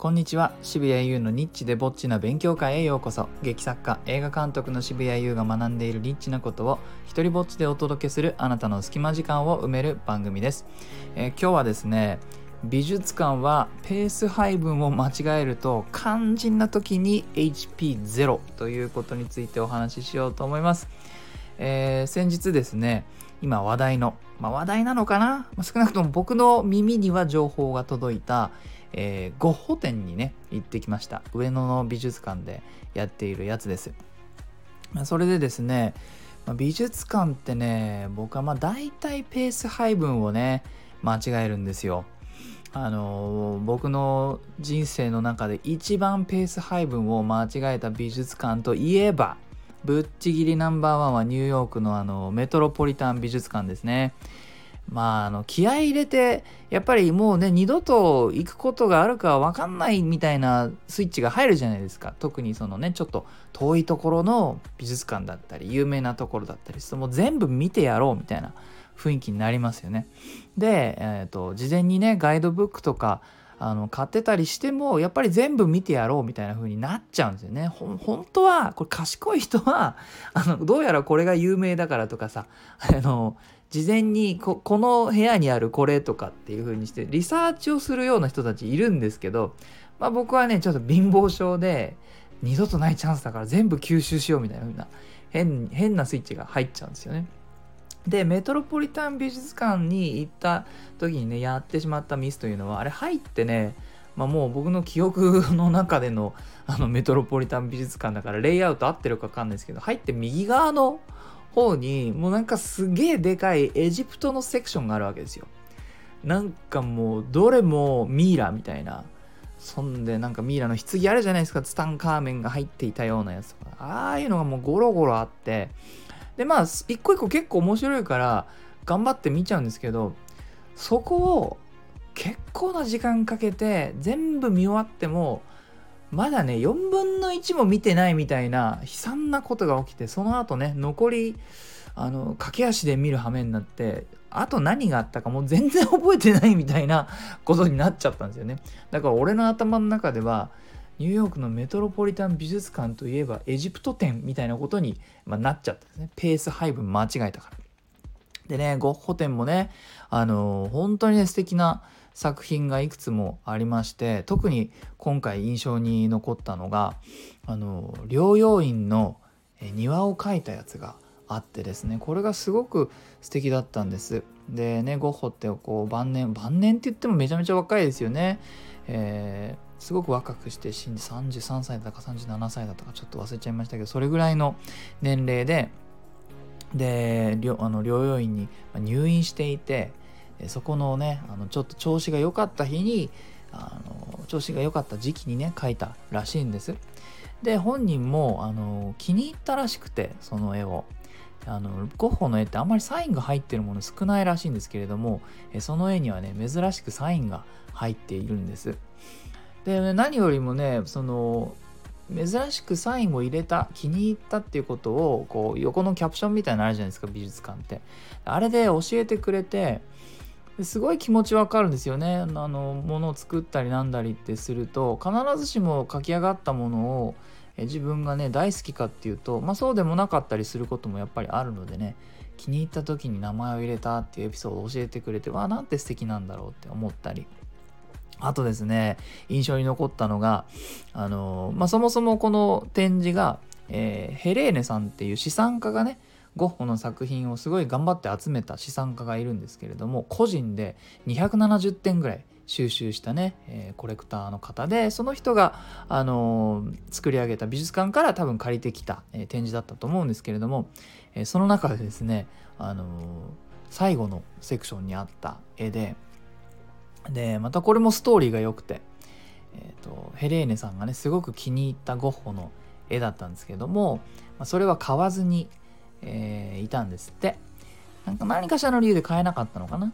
こんにちは。渋谷優のニッチでぼっちな勉強会へようこそ。劇作家映画監督の渋谷優が学んでいるニッチなことを一人ぼっちでお届けするあなたの隙間時間を埋める番組です、えー、今日はですね美術館はペース配分を間違えると肝心な時に HP0 ということについてお話ししようと思います、えー、先日ですね今話題の、まあ、話題なのかな、少なくとも僕の耳には情報が届いた、えー、ゴッホ展にね行ってきました。上野の美術館でやっているやつです。それでですね美術館ってね僕はまあ大体ペース配分をね間違えるんですよ。あの僕の人生の中で一番ペース配分を間違えた美術館といえばぶっちぎりナンバーワンはニューヨークのあのメトロポリタン美術館ですね。まあ、あの気合入れてやっぱりもうね二度と行くことがあるか分かんないみたいなスイッチが入るじゃないですか特にそのねちょっと遠いところの美術館だったり有名なところだったりするともう全部見てやろうみたいな雰囲気になりますよね。で、えーと、事前にねガイドブックとかあの買ってたりしてもやっぱり全部見てやろうみたいな風になっちゃうんですよね。本当はこれ賢い人はあのどうやらこれが有名だからとかさあの事前にこの部屋にあるこれとかっていう風にしてリサーチをするような人たちいるんですけど、まあ、僕はねちょっと貧乏症で二度とないチャンスだから全部吸収しようみたいな風な変変なスイッチが入っちゃうんですよね。でメトロポリタン美術館に行った時にねやってしまったミスというのはあれ入ってね、まあ、もう僕の記憶の中でのあのメトロポリタン美術館だからレイアウト合ってるか分かんないですけど入って右側の方にもうなんかすげえでかいエジプトのセクションがあるわけですよ。なんかもうどれもミイラみたいな。そんでなんかミイラの棺あるじゃないですか。ツタンカーメンが入っていたようなやつとか。ああいうのがもうゴロゴロあって。でまあ一個一個結構面白いから頑張って見ちゃうんですけどそこを結構な時間かけて全部見終わってもまだね4分の1も見てないみたいな悲惨なことが起きてその後ね残りあの駆け足で見る羽目になってあと何があったかもう全然覚えてないみたいなことになっちゃったんですよねだから俺の頭の中ではニューヨークのメトロポリタン美術館といえばエジプト展みたいなことに、まあ、なっちゃったんですね。ペース配分間違えたから。でね、ゴッホ展もね、あのー、本当にね、素敵な作品がいくつもありまして、特に今回印象に残ったのが、あの、療養院の庭を描いたやつがあってですね、これがすごく素敵だったんです。でね、ゴッホってこう晩年、晩年って言ってもめちゃめちゃ若いですよね。えーすごく若くして死んで33歳だったか37歳だったかちょっと忘れちゃいましたけどそれぐらいの年齢でであの療養院に入院していてそこのねあのちょっと調子が良かった日にあの調子が良かった時期にね描いたらしいんです。で本人もあの気に入ったらしくてその絵を。あのゴッホの絵ってあんまりサインが入ってるもの少ないらしいんですけれどもその絵にはね珍しくサインが入っているんです。で何よりもねその珍しくサインを入れた気に入ったっていうことをこう横のキャプションみたいなのあるじゃないですか美術館ってあれで教えてくれてすごい気持ちわかるんですよね。あのものを作ったりなんだりってすると必ずしも書き上がったものを自分がね大好きかっていうとまあそうでもなかったりすることもやっぱりあるのでね気に入った時に名前を入れたっていうエピソードを教えてくれてわあなんて素敵なんだろうって思ったり。あとですね、印象に残ったのが、あのまあ、そもそもこの展示が、えー、ヘレーネさんっていう資産家がね、ゴッホの作品をすごい頑張って集めた資産家がいるんですけれども、個人で270点ぐらい収集したね、えー、コレクターの方で、その人が、あのー、作り上げた美術館から多分借りてきた、えー、展示だったと思うんですけれども、えその中でですね、あの最後のセクションにあった絵で、でまたこれもストーリーが良くて、えーと、ヘレーネさんがねすごく気に入ったゴッホの絵だったんですけども、まあ、それは買わずに、えー、いたんですって。なんか何かしらの理由で買えなかったのかな。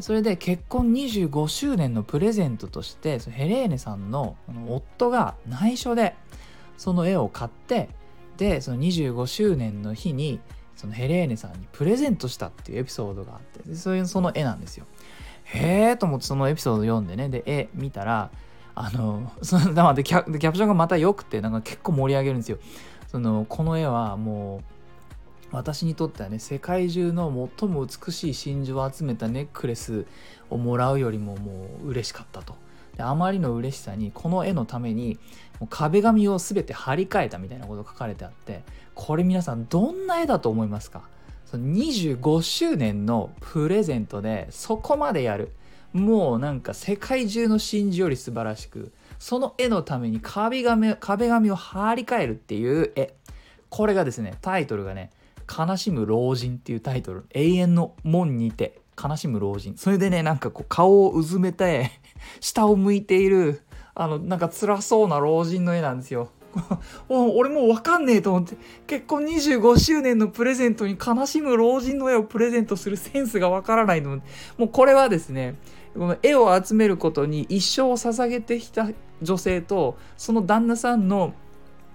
それで結婚25周年のプレゼントとしてヘレーネさんの夫が内緒でその絵を買ってでその25周年の日にそのヘレーネさんにプレゼントしたっていうエピソードがあってそういうその絵なんですよ。へえと思ってそのエピソード読んでねで絵見たらあの そのでキャキャプションがまた良くてなんか結構盛り上げるんですよ。そのこの絵はもう私にとってはね世界中の最も美しい真珠を集めたネックレスをもらうよりももう嬉しかったと。であまりの嬉しさにこの絵のためにもう壁紙を全て張り替えたみたいなことが書かれてあってこれ皆さんどんな絵だと思いますか？その25周年のプレゼントでそこまでやる。もうなんか世界中の真珠より素晴らしくその絵のために壁紙壁紙を張り替えるっていう絵。これがですねタイトルがね「悲しむ老人」っていうタイトル。永遠の門にて悲しむ老人それでねなんかこう顔をうずめて 下を向いているあのなんか辛そうな老人の絵なんですよ。俺もう分かんねえと思って結婚25周年のプレゼントに悲しむ老人の絵をプレゼントするセンスが分からないのもうこれはですねこの絵を集めることに一生を捧げてきた女性とその旦那さんの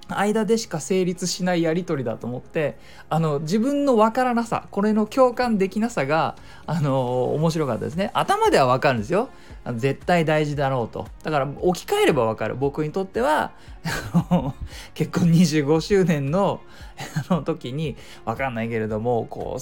間でしか成立しないやり取りだと思ってあの自分の分からなさこれの共感できなさがあの面白かったですね。頭では分かるんですよ。絶対大事だろうと。だから置き換えれば分かる。僕にとっては 結婚25周年のの時に分かんないけれどもこ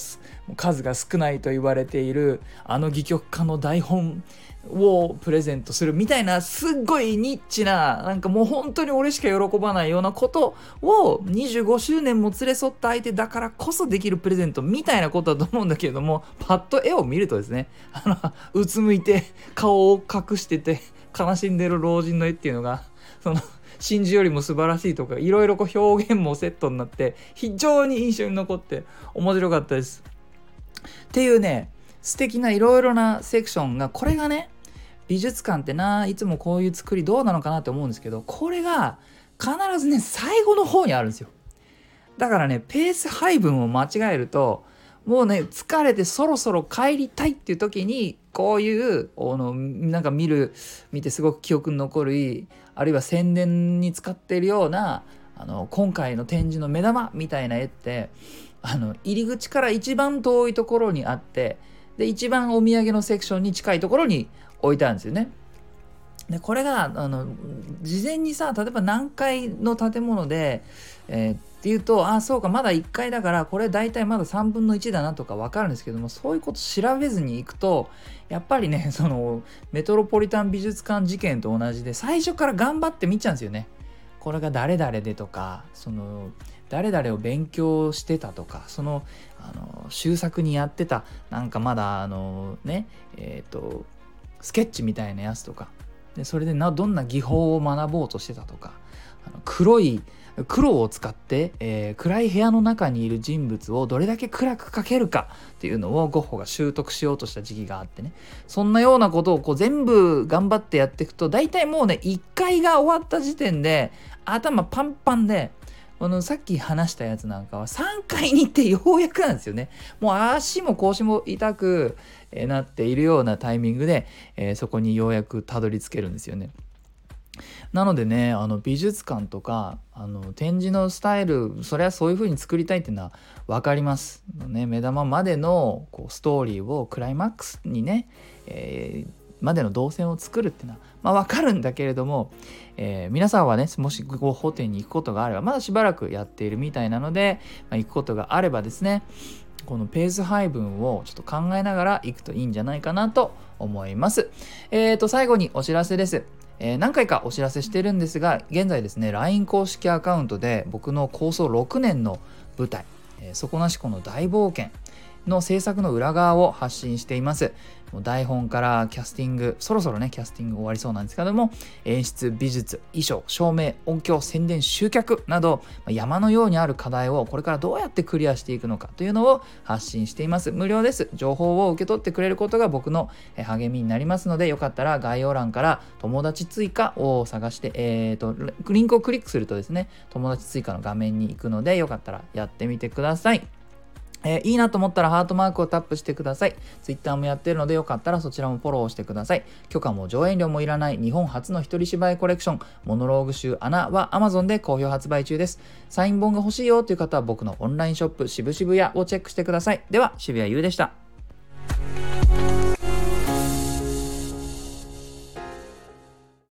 う数が少ないと言われているあの戯曲家の台本をプレゼントするみたいなすっごいニッチななんかもう本当に俺しか喜ばないようなことを25周年も連れ添った相手だからこそできるプレゼントみたいなことだと思うんだけれどもパッと絵を見るとですねあのうつむいて顔を隠してて悲しんでる老人の絵っていうのがその真珠よりも素晴らしいとかいろいろ表現もセットになって非常に印象に残って面白かったです。っていうね素敵ないろいろなセクションがこれがね美術館ってないつもこういう作りどうなのかなって思うんですけどこれが必ずね最後の方にあるんですよ。だからねペース配分を間違えるともうね疲れてそろそろ帰りたいっていう時にこういうあのなんか見る見てすごく記憶に残るいいあるいは宣伝に使ってるようなあの今回の展示の目玉みたいな絵ってあの入り口から一番遠いところにあってで一番お土産のセクションに近いところに置いてあるんですよね。でこれがあの事前にさ例えば何階の建物で、えー、っていうとあそうかまだ1階だからこれ大体まだ3分の1だなとか分かるんですけどもそういうこと調べずに行くとやっぱりねそのメトロポリタン美術館事件と同じで最初から頑張って見ちゃうんですよね。これが誰々でとかその誰々を勉強してたとかそのあの修作にやってたなんかまだあのねえっ、ー、とスケッチみたいなやつとか。でそれでなどんな技法を学ぼうとしてたとかあの黒い黒を使って、えー、暗い部屋の中にいる人物をどれだけ暗く描けるかっていうのをゴッホが習得しようとした時期があってねそんなようなことをこう全部頑張ってやっていくと大体もうね1回が終わった時点で頭パンパンであのさっき話したやつなんかは3回に行ってようやくなんですよね。もう足も腰も痛くなっているようなタイミングで、えー、そこにようやくたどり着けるんですよね。なのでねあの美術館とかあの展示のスタイルそれはそういう風に作りたいっていうのは分かります。ね、目玉までのこうストーリーをクライマックスにね、えー、までの動線を作るっていうのは、まあ、分かるんだけれども、えー、皆さんはねもしご法廷に行くことがあればまだしばらくやっているみたいなので、まあ、行くことがあればですねこのペース配分をちょっと考えながら行くといいんじゃないかなと思います。えっ、ー、と最後にお知らせです。えー、何回かお知らせしてるんですが現在ですね LINE 公式アカウントで僕の構想6年の舞台「えー、底なしこの大冒険」の制作の裏側を発信しています。もう台本からキャスティング、そろそろね、キャスティング終わりそうなんですけども、演出、美術、衣装、照明、音響、宣伝、集客など、山のようにある課題をこれからどうやってクリアしていくのかというのを発信しています。無料です。情報を受け取ってくれることが僕の励みになりますので、よかったら概要欄から友達追加を探して、えっ、ー、と、リンクをクリックするとですね、友達追加の画面に行くので、よかったらやってみてください。えー、いいなと思ったらハートマークをタップしてください。Twitter もやってるのでよかったらそちらもフォローしてください。許可も上演料もいらない日本初の一人芝居コレクション、モノローグ集穴は Amazon で好評発売中です。サイン本が欲しいよという方は僕のオンラインショップ渋々屋をチェックしてください。では、渋谷優でした。